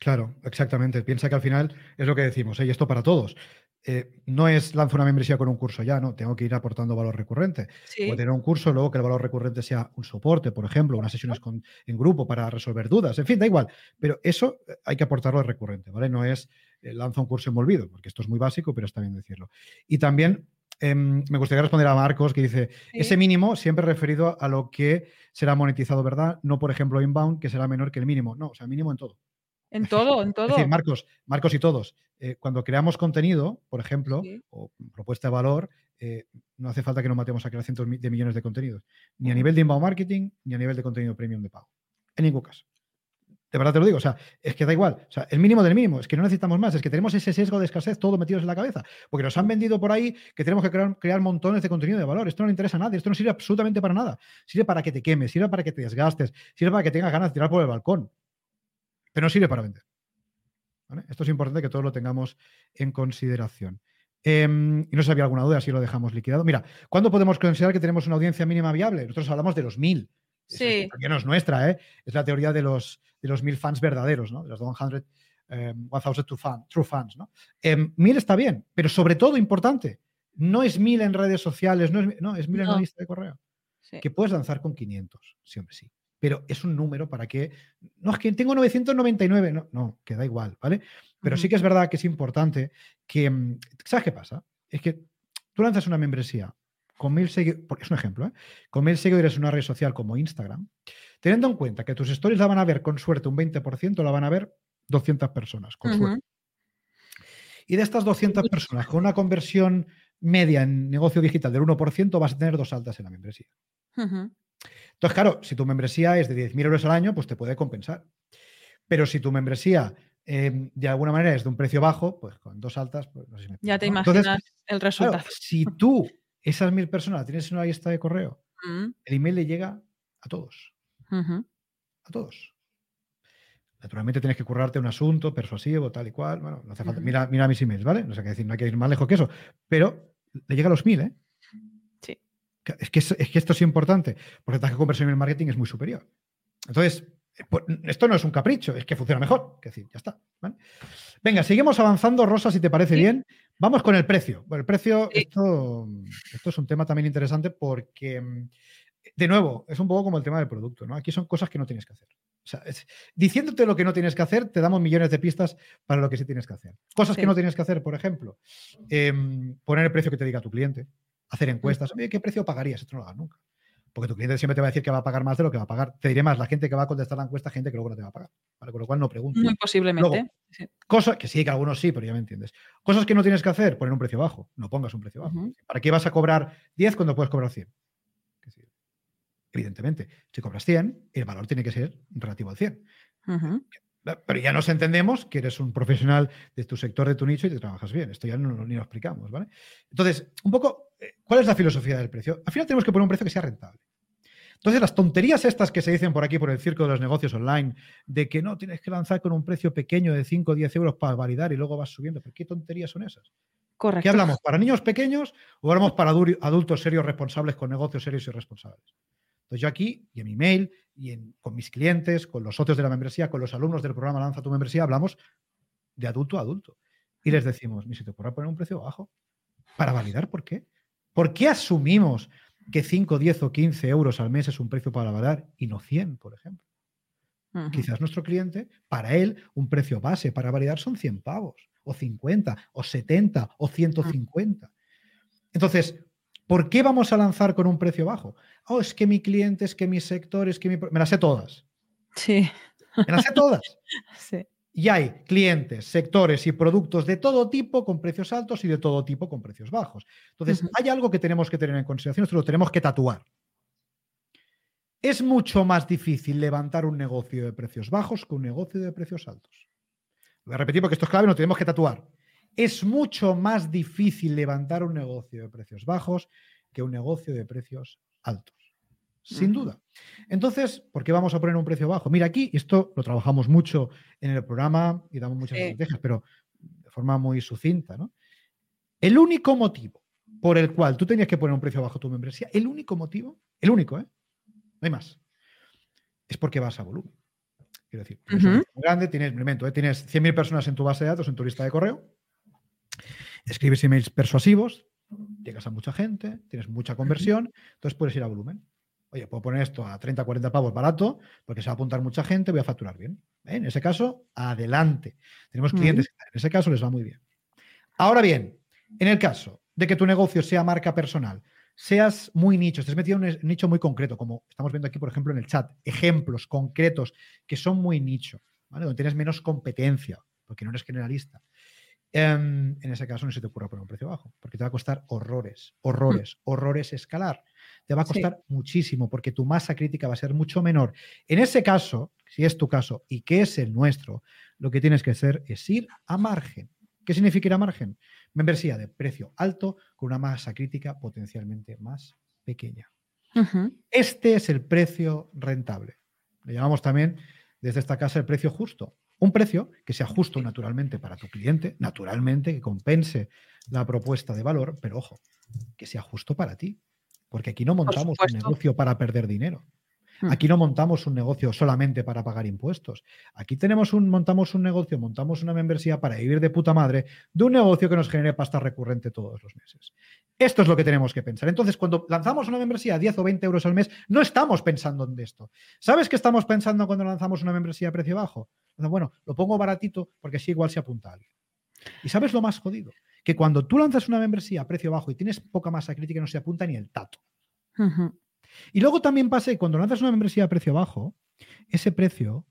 Claro, exactamente. Piensa que al final es lo que decimos, y esto para todos. Eh, no es lanzo una membresía con un curso ya, no, tengo que ir aportando valor recurrente. Sí. tener un curso, luego que el valor recurrente sea un soporte, por ejemplo, unas sesiones en grupo para resolver dudas, en fin, da igual. Pero eso eh, hay que aportarlo de recurrente, ¿vale? No es eh, lanzo un curso envolvido, porque esto es muy básico, pero está bien decirlo. Y también em, me gustaría responder a Marcos que dice, ese mínimo siempre referido a lo que será monetizado, ¿verdad? No, por ejemplo, inbound, que será menor que el mínimo. No, o sea, mínimo en todo. En todo, en todo. Es decir, Marcos, Marcos y todos, eh, cuando creamos contenido, por ejemplo, o propuesta de valor, eh, no hace falta que nos matemos a crear cientos de millones de contenidos, ni a nivel de inbound marketing, ni a nivel de contenido premium de pago. En ningún caso. De verdad te lo digo, o sea, es que da igual. O sea, el mínimo del mínimo, es que no necesitamos más, es que tenemos ese sesgo de escasez todo metidos en la cabeza, porque nos han vendido por ahí que tenemos que crear, crear montones de contenido de valor. Esto no le interesa a nadie, esto no sirve absolutamente para nada. Sirve para que te quemes, sirve para que te desgastes, sirve para que tengas ganas de tirar por el balcón pero no sirve para vender. Esto es importante que todos lo tengamos en consideración. Em, y no sé si había alguna duda si lo dejamos liquidado. Mira, ¿cuándo podemos considerar que tenemos una audiencia mínima viable? Nosotros hablamos de los mil. Sí. Que no es nuestra, ¿eh? Es la teoría de los, de los mil fans verdaderos, ¿no? De los 100, um, 1000 true, fans, ¿no? Em, mil está bien, pero sobre todo importante, no es mil en redes sociales, no es, no, es mil en la lista de correo. Que puedes lanzar con 500, sí, hombre, sí pero es un número para que. No, es que tengo 999, no, no, que da igual, ¿vale? Pero sí que es verdad que es importante que. Mm, ¿Sabes qué pasa? Es que tú lanzas una membresía con mil seguidores, es un ejemplo, ¿eh? con mil seguidores en una red social como Instagram, teniendo en cuenta que tus stories la van a ver con suerte un 20%, la van a ver 200 personas, con suerte. Y de estas 200 personas, con una conversión media en negocio digital del 1%, vas a tener dos altas en la membresía. Entonces, claro, si tu membresía es de 10.000 euros al año, pues te puede compensar. Pero si tu membresía em, de alguna manera es de un precio bajo, pues con dos altas, pues no sé si Ya te imaginas el resultado. si tú esas mil personas tienes una lista de correo, mm. el email le llega a todos. A todos. Naturalmente tienes que currarte un asunto persuasivo, tal y cual. Bueno, no hace falta. Mira, mira mis emails, ¿vale? No sé qué decir, no hay que ir más lejos que eso. Pero le llega a los mil, ¿eh? Es que, es, que esto es importante, porque el taja de conversión en el marketing es muy superior. Entonces, eh, pues, esto no es un capricho, es que funciona mejor. Es decir, ya está. Venga, seguimos avanzando, Rosa, si te parece bien. Vamos con el precio. Bueno, el precio, esto, esto es un tema también interesante porque, mm, de nuevo, es un poco como el tema del producto, ¿no? Aquí son cosas que no tienes que hacer. O sea, diciéndote lo que no tienes que hacer, te damos millones de pistas para lo que sí tienes que hacer. Cosas que no tienes que hacer, por ejemplo, em, poner el precio que te diga tu cliente, hacer encuestas. Oye, ¿qué precio pagarías? Esto no lo hagas nunca. Porque tu cliente siempre te va a decir que va a pagar más de lo que va a pagar. Te diré más, la gente que va a contestar la encuesta, gente que luego no te va a pagar. Con lo cual no pregunto. Muy posiblemente. Cosas que sí, que algunos sí, pero ya me entiendes. Cosas que no tienes que hacer, poner un precio bajo. No pongas un precio bajo. ¿Para qué vas a cobrar 10 cuando puedes cobrar 100? Evidentemente, si cobras 100, el valor tiene que ser relativo al 100. Pero ya nos entendemos que eres un profesional de tu sector, de tu nicho y te trabajas bien. Esto ya no, ni lo explicamos, ¿vale? Entonces, un poco, eh, ¿cuál es la filosofía del precio? Al final tenemos que poner un precio que sea rentable. Entonces, las tonterías estas que se dicen por aquí, por el circo de los negocios online, de que no tienes que lanzar con un precio pequeño de 5 o 10 euros para validar y luego vas subiendo, ¿pero qué tonterías son esas? Correcto. ¿Qué hablamos? ¿Para niños pequeños o hablamos para adultos serios responsables con negocios serios y responsables? Entonces yo aquí, y en mi mail, y con mis clientes, con los socios de la membresía, con los alumnos del programa Lanza tu membresía, hablamos de adulto a adulto. Y les decimos, ni se te ocurra poner un precio bajo para validar por qué. ¿Por qué asumimos que 5, 10 o 15 euros al mes es un precio para validar y no 100, por ejemplo? Quizás nuestro cliente, para él, un precio base para validar son 100 pavos, o 50, o 70, o 150. Entonces, ¿Por qué vamos a lanzar con un precio bajo? Oh, es que mi cliente, es que mi sector, es que mi... Me las sé todas. Sí. Me las sé todas. <laughs> sí. Y hay clientes, sectores y productos de todo tipo con precios altos y de todo tipo con precios bajos. Entonces, hay algo que tenemos que tener en consideración, esto lo tenemos que tatuar. Es mucho más difícil levantar un negocio de precios bajos que un negocio de precios altos. Voy a repetir porque esto es clave, lo tenemos que tatuar es mucho más difícil levantar un negocio de precios bajos que un negocio de precios altos. Sin duda. Entonces, ¿por qué vamos a poner un precio bajo? Mira, aquí esto lo trabajamos mucho en el programa y damos muchas estrategias, pero de forma muy sucinta, ¿no? El único motivo por el cual tú tenías que poner un precio bajo tu membresía, el único motivo, el único, ¿eh? No hay más. Es porque vas a volumen. Quiero decir, es grande, tienes, ¿eh? tienes 100.000 personas en tu base de datos, en tu lista de correo, escribes emails persuasivos, llegas a mucha gente, tienes mucha conversión, entonces puedes ir a volumen. Oye, puedo poner esto a 30, 40 pavos barato, porque se va a apuntar mucha gente, voy a facturar bien. ¿eh? En ese caso, adelante. Tenemos clientes que en ese caso les va muy bien. Ahora bien, en el caso de que tu negocio sea marca personal, seas muy nicho, estés metido en un nicho muy concreto, como estamos viendo aquí, por ejemplo, en el chat, ejemplos concretos que son muy nicho, ¿vale? Donde tienes menos competencia, porque no eres generalista. Em, en ese caso no se te ocurra poner un precio bajo, porque te va a costar horrores, horrores, horrores escalar. Te va a costar muchísimo porque tu masa crítica va a ser mucho menor. En ese caso, si es tu caso y que es el nuestro, lo que tienes que hacer es ir a margen. ¿Qué significa ir a margen? Membresía de precio alto con una masa crítica potencialmente más pequeña. Este es el precio rentable. Le llamamos también desde esta casa el precio justo. Un precio que sea justo naturalmente para tu cliente, naturalmente que compense la propuesta de valor, pero ojo, que sea justo para ti. Porque aquí no montamos un negocio para perder dinero. Hmm. Aquí no montamos un negocio solamente para pagar impuestos. Aquí tenemos un, montamos un negocio, montamos una membresía para vivir de puta madre de un negocio que nos genere pasta recurrente todos los meses. Esto es lo que tenemos que pensar. Entonces, cuando lanzamos una membresía a 10 o 20 euros al mes, no estamos pensando en esto. ¿Sabes qué estamos pensando cuando lanzamos una membresía a precio bajo? Bueno, lo pongo baratito porque así igual se apunta alguien. ¿Y sabes lo más jodido? Que cuando tú lanzas una membresía a precio bajo y tienes poca masa crítica, no se apunta ni el tato. Y luego también pasa que cuando lanzas una membresía a precio bajo, ese precio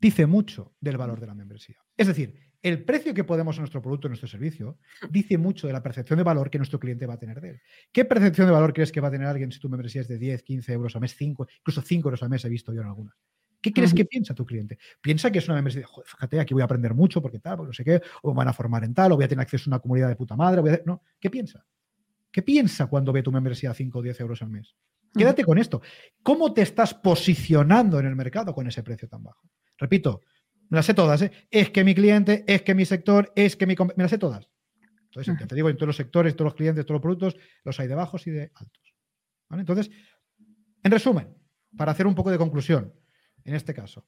dice mucho del valor de la membresía. Es decir, el precio que podemos en nuestro producto, en nuestro servicio, dice mucho de la percepción de valor que nuestro cliente va a tener de él. ¿Qué percepción de valor crees que va a tener alguien si tu membresía es de 10, 15 euros al mes, 5, incluso 5 euros al mes he visto yo en algunas? ¿Qué crees que piensa tu cliente? Piensa que es una membresía, Joder, fíjate, aquí voy a aprender mucho porque tal, porque no sé qué, o me van a formar en tal, o voy a tener acceso a una comunidad de puta madre. No, ¿qué piensa? ¿Qué piensa cuando ve tu membresía a 5 o 10 euros al mes? Quédate con esto. ¿Cómo te estás posicionando en el mercado con ese precio tan bajo? Repito, me las sé todas, ¿eh? Es que mi cliente, es que mi sector, es que mi... Me las sé todas. Entonces, te digo, en todos los sectores, todos los clientes, todos los productos, los hay de bajos y de altos. Entonces, en resumen, para hacer un poco de conclusión, en este caso,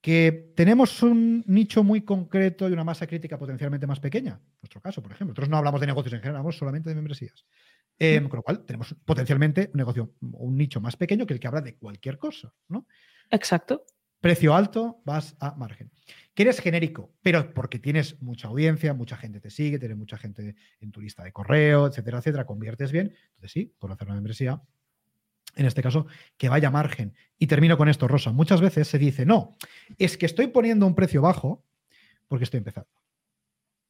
que tenemos un nicho muy concreto y una masa crítica potencialmente más pequeña. En nuestro caso, por ejemplo, nosotros no hablamos de negocios en general, hablamos solamente de membresías. Em, con lo cual, tenemos potencialmente un negocio, un nicho más pequeño que el que habla de cualquier cosa, ¿no? Exacto. Precio alto, vas a margen. Que eres genérico, pero porque tienes mucha audiencia, mucha gente te sigue, tienes mucha gente en tu lista de correo, etcétera, etcétera, conviertes bien. Entonces, sí, por hacer una membresía, en este caso, que vaya a margen. Y termino con esto, Rosa. Muchas veces se dice, no, es que estoy poniendo un precio bajo porque estoy empezando.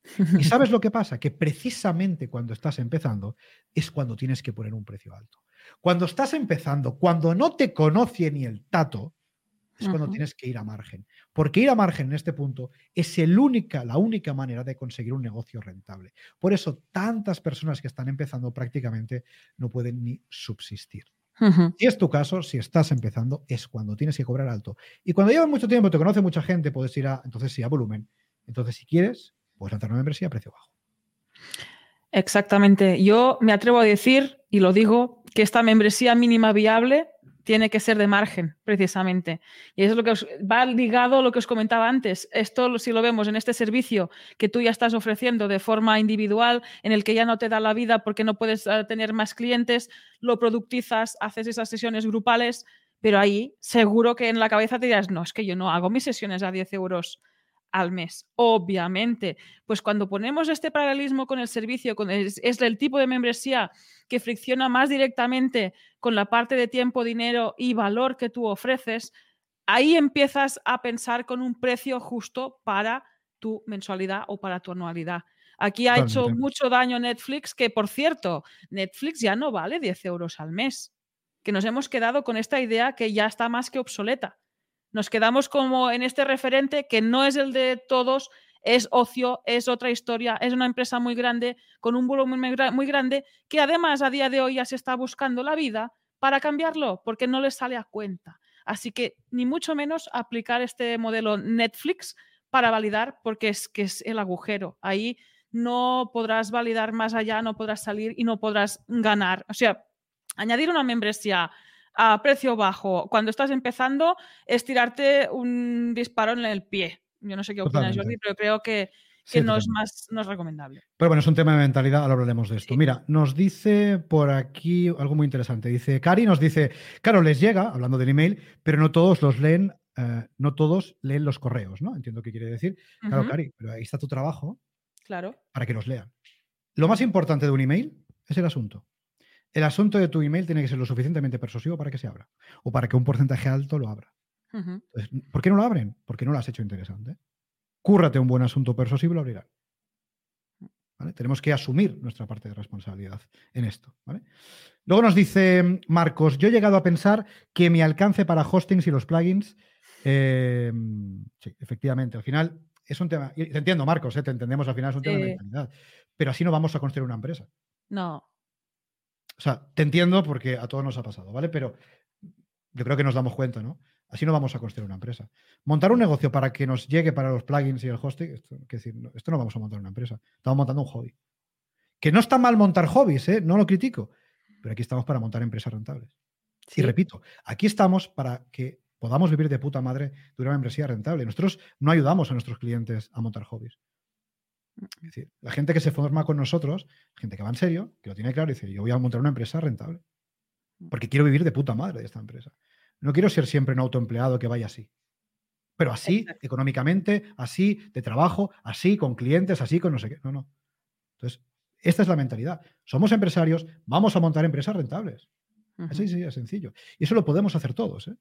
<laughs> ¿Y sabes <laughs> lo que pasa? Que precisamente cuando estás empezando es cuando tienes que poner un precio alto. Cuando estás empezando, cuando no te conoce ni el tato, es cuando tienes que ir a margen. Porque ir a margen en este punto es el única, la única manera de conseguir un negocio rentable. Por eso tantas personas que están empezando prácticamente no pueden ni subsistir. Si es tu caso, si estás empezando, es cuando tienes que cobrar alto. Y cuando llevas mucho tiempo, te conoce mucha gente, puedes ir a, entonces sí, a volumen. Entonces, si quieres, puedes lanzar una membresía a precio bajo. Exactamente. Yo me atrevo a decir, y lo digo, que esta membresía mínima viable tiene que ser de margen, precisamente. Y es lo que va ligado a lo que os comentaba antes. Esto, si lo vemos en este servicio que tú ya estás ofreciendo de forma individual, en el que ya no te da la vida porque no puedes eh, tener más clientes, lo productizas, haces esas sesiones grupales, pero ahí seguro que en la cabeza te dirás, no, es que yo no hago mis sesiones a 10 euros al mes. Obviamente, pues cuando ponemos este paralelismo con el servicio, con es, el tipo de membresía que fricciona más directamente con la parte de tiempo, dinero y valor que tú ofreces, ahí empiezas a pensar con un precio justo para tu mensualidad o para tu anualidad. Aquí ha hecho mucho daño Netflix, que por cierto, Netflix ya no vale 10 euros al mes, que nos hemos quedado con esta idea que ya está más que obsoleta nos quedamos como en este referente que no es el de todos, es ocio, es otra historia, es una empresa muy grande, con un volumen muy grande, que además a día de hoy ya se está buscando la vida para cambiarlo, porque no les sale a cuenta. Así que ni mucho menos aplicar este modelo Netflix para validar, porque es que es el agujero. Ahí no podrás validar más allá, no podrás salir y no podrás ganar. O sea, añadir una membresía a precio bajo cuando estás empezando es tirarte un disparo en el pie. Yo no sé qué opinas, Jordi, pero creo que, no, es más, no es recomendable. Pero bueno, es un tema de mentalidad, ahora hablaremos de esto. Mira, nos dice por aquí algo muy interesante. Dice, Cari nos dice, claro, les llega, hablando del email, pero no todos los leen, eh, no todos leen los correos, ¿no? Entiendo qué quiere decir. Claro, Cari, pero ahí está tu trabajo. Claro. Para que los lean. Lo más importante de un email es el asunto el asunto de tu email tiene que ser lo suficientemente persuasivo para que se abra o para que un porcentaje alto lo abra. ¿Por qué no lo abren? Porque no lo has hecho interesante. Cúrrate un buen asunto persuasivo y lo abrirán. Tenemos que asumir nuestra parte de responsabilidad en esto. Luego nos dice Marcos, yo he llegado a pensar que mi alcance para hostings y los plugins, em, sí, efectivamente, al final es un tema, te entiendo Marcos, ¿eh? te entendemos, al final es un tema de mentalidad, pero así no vamos a construir una empresa. No, o sea, te entiendo porque a todos nos ha pasado, ¿vale? Pero yo creo que nos damos cuenta, ¿no? Así no vamos a construir una empresa. Montar un negocio para que nos llegue para los plugins y el hosting, esto, decir, esto no vamos a montar una empresa. Estamos montando un hobby. Que no está mal montar hobbies, ¿eh? No lo critico. Pero aquí estamos para montar empresas rentables. Y repito, aquí estamos para que podamos vivir de puta madre de una membresía rentable. Nosotros no ayudamos a nuestros clientes a montar hobbies. Es decir, la gente que se forma con nosotros, gente que va en serio, que lo tiene claro, dice, yo voy a montar una empresa rentable. Porque quiero vivir de puta madre de esta empresa. No quiero ser siempre un autoempleado que vaya así. Pero así, económicamente, así, de trabajo, así, con clientes, así, con no sé qué. No, no. Entonces, esta es la mentalidad. Somos empresarios, vamos a montar empresas rentables. Así, sí, es sencillo. Y eso lo podemos hacer todos. ¿eh?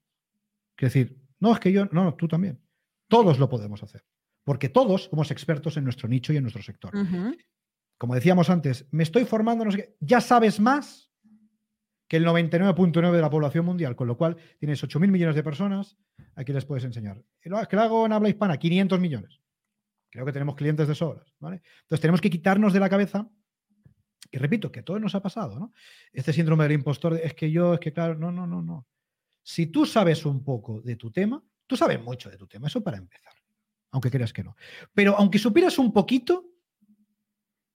Es decir, no, es que yo, no, tú también. Todos lo podemos hacer porque todos somos expertos en nuestro nicho y en nuestro sector. Como decíamos antes, me estoy formando, no sé ya sabes más que el 99.9 de la población mundial, con lo cual tienes 8.000 millones de personas, aquí les puedes enseñar. ¿Qué lo hago en habla hispana? 500 millones. Creo que tenemos clientes de sobras, ¿vale? Entonces tenemos que quitarnos de la cabeza, y repito, que a todos nos ha pasado, ¿no? Este síndrome del impostor, es que yo, es que claro, no, no, no, no. Si tú sabes un poco de tu tema, tú sabes mucho de tu tema, eso para empezar. Aunque creas que no. Pero aunque supieras un poquito,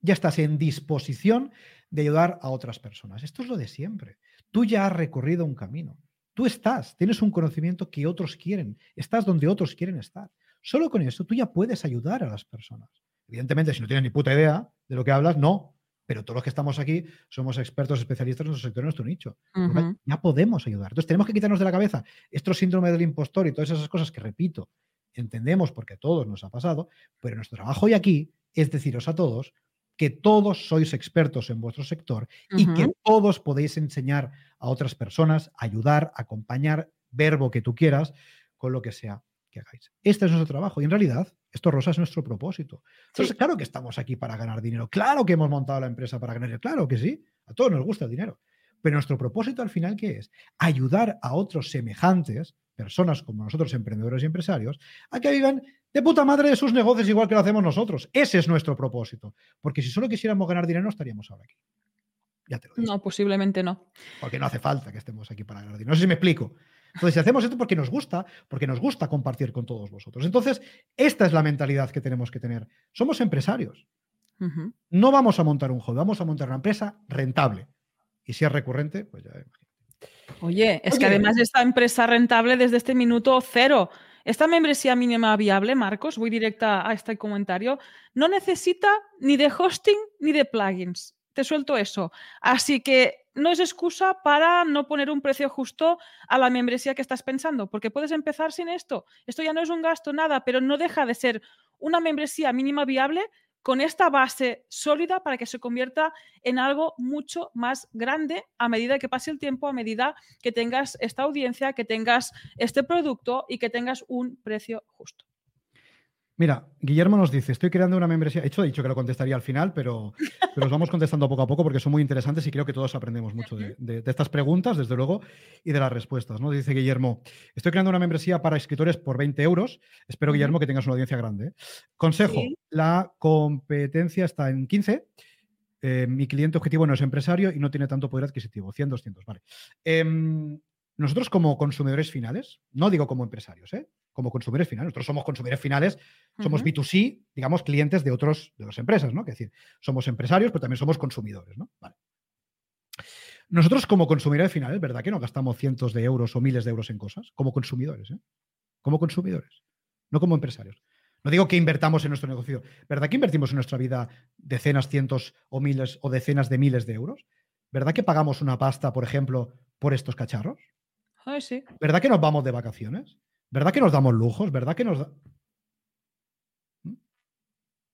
ya estás en disposición de ayudar a otras personas. Esto es lo de siempre. Tú ya has recorrido un camino. Tú estás, tienes un conocimiento que otros quieren, estás donde otros quieren estar. Solo con eso tú ya puedes ayudar a las personas. Evidentemente, si no tienes ni puta idea de lo que hablas, no. Pero todos los que estamos aquí somos expertos, especialistas en nuestro sector, en nuestro nicho. Ya podemos ayudar. Entonces tenemos que quitarnos de la cabeza este síndrome del impostor y todas esas cosas que, repito, entendemos porque a todos nos ha pasado, pero nuestro trabajo hoy aquí es deciros a todos que todos sois expertos en vuestro sector y que todos podéis enseñar a otras personas, ayudar, acompañar, verbo que tú quieras, con lo que sea que hagáis. Este es nuestro trabajo y en realidad esto, Rosa, es nuestro propósito. Entonces, claro que estamos aquí para ganar dinero, claro que hemos montado la empresa para ganar dinero, claro que sí, a todos nos gusta el dinero. Pero nuestro propósito al final, ¿qué es? Ayudar a otros semejantes, personas como nosotros, emprendedores y empresarios, a que vivan de puta madre de sus negocios igual que lo hacemos nosotros. Ese es nuestro propósito. Porque si solo quisiéramos ganar dinero, no estaríamos ahora aquí. Ya te lo digo. No, posiblemente no. Porque no hace falta que estemos aquí para ganar dinero. No sé si me explico. Entonces, si hacemos esto porque nos gusta, porque nos gusta compartir con todos vosotros. Entonces, esta es la mentalidad que tenemos que tener. Somos empresarios. No vamos a montar un juego, vamos a montar una empresa rentable. Y si es recurrente, pues ya imagínate. Oye, es que además esta empresa rentable desde este minuto cero esta membresía mínima viable, Marcos, voy directa a este comentario, no necesita ni de hosting ni de plugins. Te suelto eso. Así que no es excusa para no poner un precio justo a la membresía que estás pensando, porque puedes empezar sin esto. Esto ya no es un gasto, nada, pero no deja de ser una membresía mínima viable con esta base sólida para que se convierta en algo mucho más grande a medida que pase el tiempo, a medida que tengas esta audiencia, que tengas este producto y que tengas un precio justo. Mira, Guillermo nos dice, estoy creando una membresía. He hecho, he dicho que lo contestaría al final, pero, pero os vamos contestando poco a poco porque son muy interesantes y creo que todos aprendemos mucho de, estas preguntas, desde luego, y de las respuestas. ¿no? Dice Guillermo, estoy creando una membresía para escritores por 20 euros. Espero, Guillermo, que tengas una audiencia grande. ¿eh? Consejo, la competencia está en 15. Eh, mi cliente objetivo no es empresario y no tiene tanto poder adquisitivo. 100, 200, vale. Em, nosotros como consumidores finales, no digo como empresarios, ¿eh? como consumidores finales, nosotros somos consumidores finales, somos B2C, digamos, clientes de otros, de las empresas, ¿no? Es decir, somos empresarios, pero también somos consumidores, ¿no? Vale. Nosotros como consumidores finales, ¿verdad que no gastamos cientos de euros o miles de euros en cosas? Como consumidores, ¿eh? Como consumidores, no como empresarios. No digo que invertamos en nuestro negocio, ¿verdad que invertimos en nuestra vida decenas, cientos o miles o decenas de miles de euros? ¿Verdad que pagamos una pasta, por ejemplo, por estos cacharros? Sí. ¿Verdad que nos vamos de vacaciones? ¿Verdad que nos damos lujos? ¿Verdad que nos ¿Mm?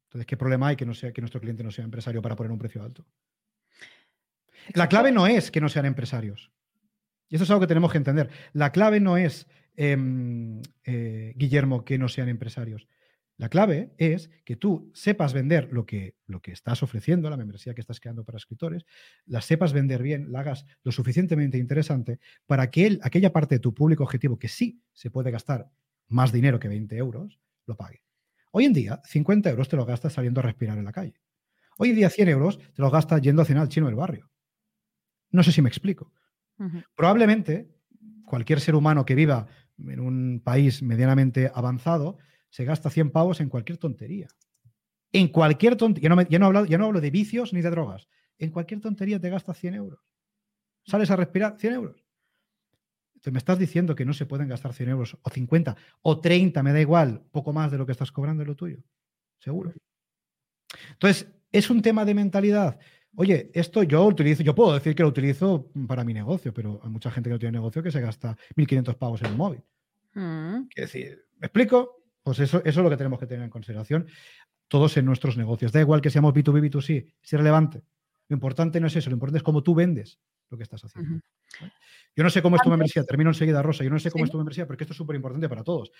Entonces, ¿qué problema hay que, no sea, que nuestro cliente no sea empresario para poner un precio alto? La clave no es que no sean empresarios. Y eso es algo que tenemos que entender. La clave no es, em, eh, Guillermo, que no sean empresarios. La clave es que tú sepas vender lo que, lo que estás ofreciendo, la membresía que estás creando para escritores, la sepas vender bien, la hagas lo suficientemente interesante para que aquella parte de tu público objetivo que sí se puede gastar más dinero que 20 euros, lo pague. Hoy en día, 50 euros te lo gastas saliendo a respirar en la calle. Hoy en día, 100 euros te los gastas yendo a cenar al chino del barrio. No sé si me explico. Probablemente cualquier ser humano que viva en un país medianamente avanzado se gasta 100 pavos en cualquier tontería. En cualquier tontería. Ya no, hablo, no hablo de vicios ni de drogas. En cualquier tontería te gastas 100 euros. Sales a respirar 100 euros. Entonces me estás diciendo que no se pueden gastar 100 euros o 50 o 30, me da igual, poco más de lo que estás cobrando en lo tuyo. Seguro. Entonces, es un tema de mentalidad. Oye, esto yo utilizo, yo puedo decir que lo utilizo para mi negocio, pero hay mucha gente que no tiene negocio que se gasta 1.500 pavos en un móvil. Mm. decir, ¿me explico? Pues eso, eso es lo que tenemos que tener en consideración todos en nuestros negocios. Da igual que seamos B2B, B2C, es irrelevante. Lo importante no es eso, lo importante es cómo tú vendes lo que estás haciendo. Yo no sé cómo es tu membresía, termino enseguida, Rosa, yo no sé cómo es tu membresía, porque esto es súper importante para todos.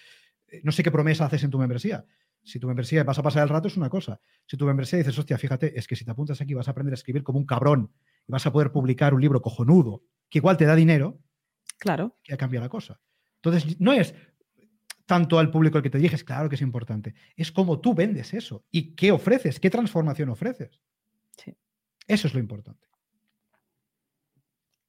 Eh, no sé qué promesa haces en tu membresía. Si tu membresía vas a pasar el rato es una cosa. Si tu membresía dices, hostia, fíjate, es que si te apuntas aquí vas a aprender a escribir como un cabrón y vas a poder publicar un libro cojonudo, que igual te da dinero, claro. Que cambia la cosa. Entonces, no es, tanto al público al que te diriges, claro que es importante. Es cómo tú vendes eso y qué ofreces, qué transformación ofreces. Sí. Eso es lo importante.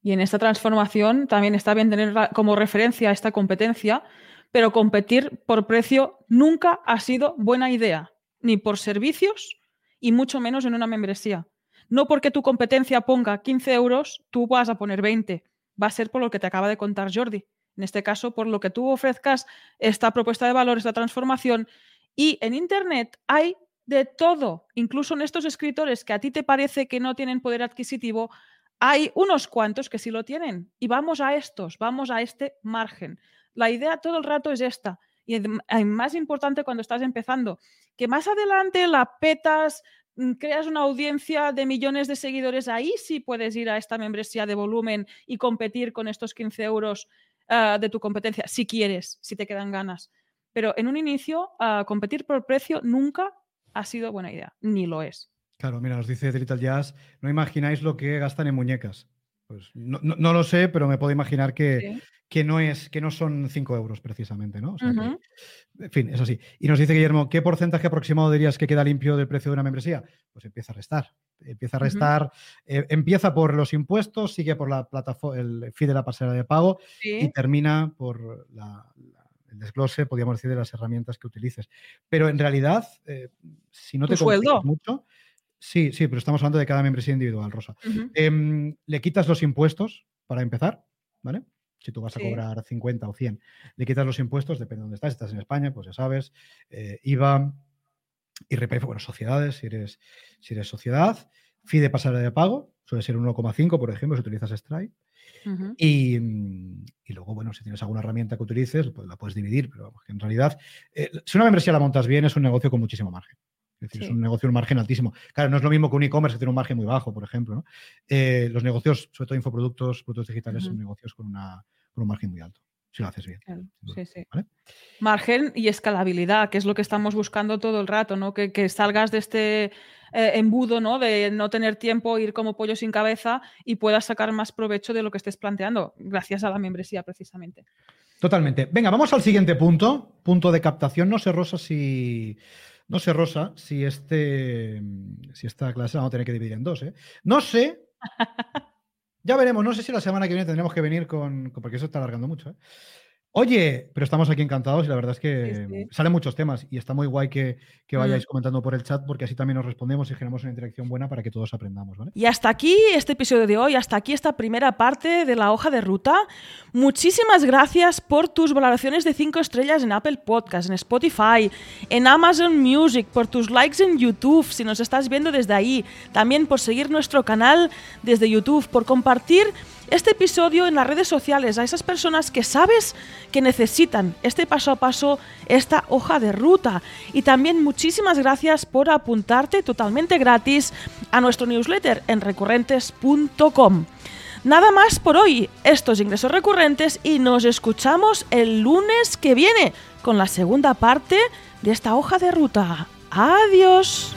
Y en esta transformación también está bien tener como referencia esta competencia, pero competir por precio nunca ha sido buena idea, ni por servicios y mucho menos en una membresía. No porque tu competencia ponga 15 euros, tú vas a poner 20. Va a ser por lo que te acaba de contar Jordi. En este caso, por lo que tú ofrezcas esta propuesta de valor, esta transformación. Y en Internet hay de todo, incluso en estos escritores que a ti te parece que no tienen poder adquisitivo, hay unos cuantos que sí lo tienen. Y vamos a estos, vamos a este margen. La idea todo el rato es esta. Y más importante cuando estás empezando, que más adelante la petas, mm, creas una audiencia de millones de seguidores, ahí sí puedes ir a esta membresía de volumen y competir con estos 15 euros ah, de tu competencia, si quieres, si te quedan ganas. Pero en un inicio, ah, competir por precio nunca ha sido buena idea, ni lo es. Claro, mira, nos dice Little Jazz, no imagináis lo que gastan en muñecas. Pues no, lo sé, pero me puedo imaginar que, que, no, es, que no son 5 euros precisamente, ¿no? en fin, es así. Y nos dice Guillermo, ¿qué porcentaje aproximado dirías que queda limpio del precio de una membresía? Pues empieza a restar. Empieza a restar, eh, empieza por los impuestos, sigue por la plataforma, el fee de la pasarela de pago y termina por la el desglose, podríamos decir, de las herramientas que utilices. Pero en realidad, eh, si no te sueldo? mucho, sí, sí, pero estamos hablando de cada membresía individual, Rosa. Em, le quitas los impuestos para empezar, ¿vale? Si tú vas a cobrar 50 o 100, le quitas los impuestos, depende de dónde estás. Si estás en España, pues ya sabes, eh, IVA, IRPF, bueno, sociedades, si eres, si eres sociedad, fee de pasarela de pago, suele ser 1,5, por ejemplo, si utilizas Stripe. Mm, y, luego, bueno, si tienes alguna herramienta que utilices, pues la puedes dividir, pero en realidad, eh, si una membresía la montas bien, es un negocio con muchísimo margen. Es decir, es un negocio, un margen altísimo. Claro, no es lo mismo que un e-commerce que tiene un margen muy bajo, por ejemplo. Eh, los negocios, sobre todo infoproductos, productos digitales, son negocios con, una, con un margen muy alto si lo haces bien. sí, sí. Margen y escalabilidad, que es lo que estamos buscando todo el rato, ¿no? Que, que salgas de este eh, embudo, ¿no? De no tener tiempo, ir como pollo sin cabeza y puedas sacar más provecho de lo que estés planteando, gracias a la membresía, precisamente. Totalmente. Venga, vamos al siguiente punto, punto de captación. No sé, Rosa, si. No sé, Rosa, si este. Si esta clase la vamos a tener que dividir en dos, ¿eh? No sé. <laughs> Ya veremos, no sé si la semana que viene tendremos que venir con. porque eso está alargando mucho, ¿eh? Oye, pero estamos aquí encantados y la verdad es que salen muchos temas y está muy guay que, mm. vayáis comentando por el chat porque así también nos respondemos y generamos una interacción buena para que todos aprendamos. ¿vale? Y hasta aquí este episodio de hoy, hasta aquí esta primera parte de la hoja de ruta. Muchísimas gracias por tus valoraciones de 5 estrellas en Apple Podcast, en Spotify, en Amazon Music, por tus likes en YouTube si nos estás viendo desde ahí, también por seguir nuestro canal desde YouTube, por compartir este episodio en las redes sociales a esas personas que sabes que necesitan este paso a paso, esta hoja de ruta. Y también muchísimas gracias por apuntarte totalmente gratis a nuestro newsletter en recurrentes.com. Nada más por hoy, estos ingresos recurrentes y nos escuchamos el lunes que viene con la segunda parte de esta hoja de ruta. Adiós.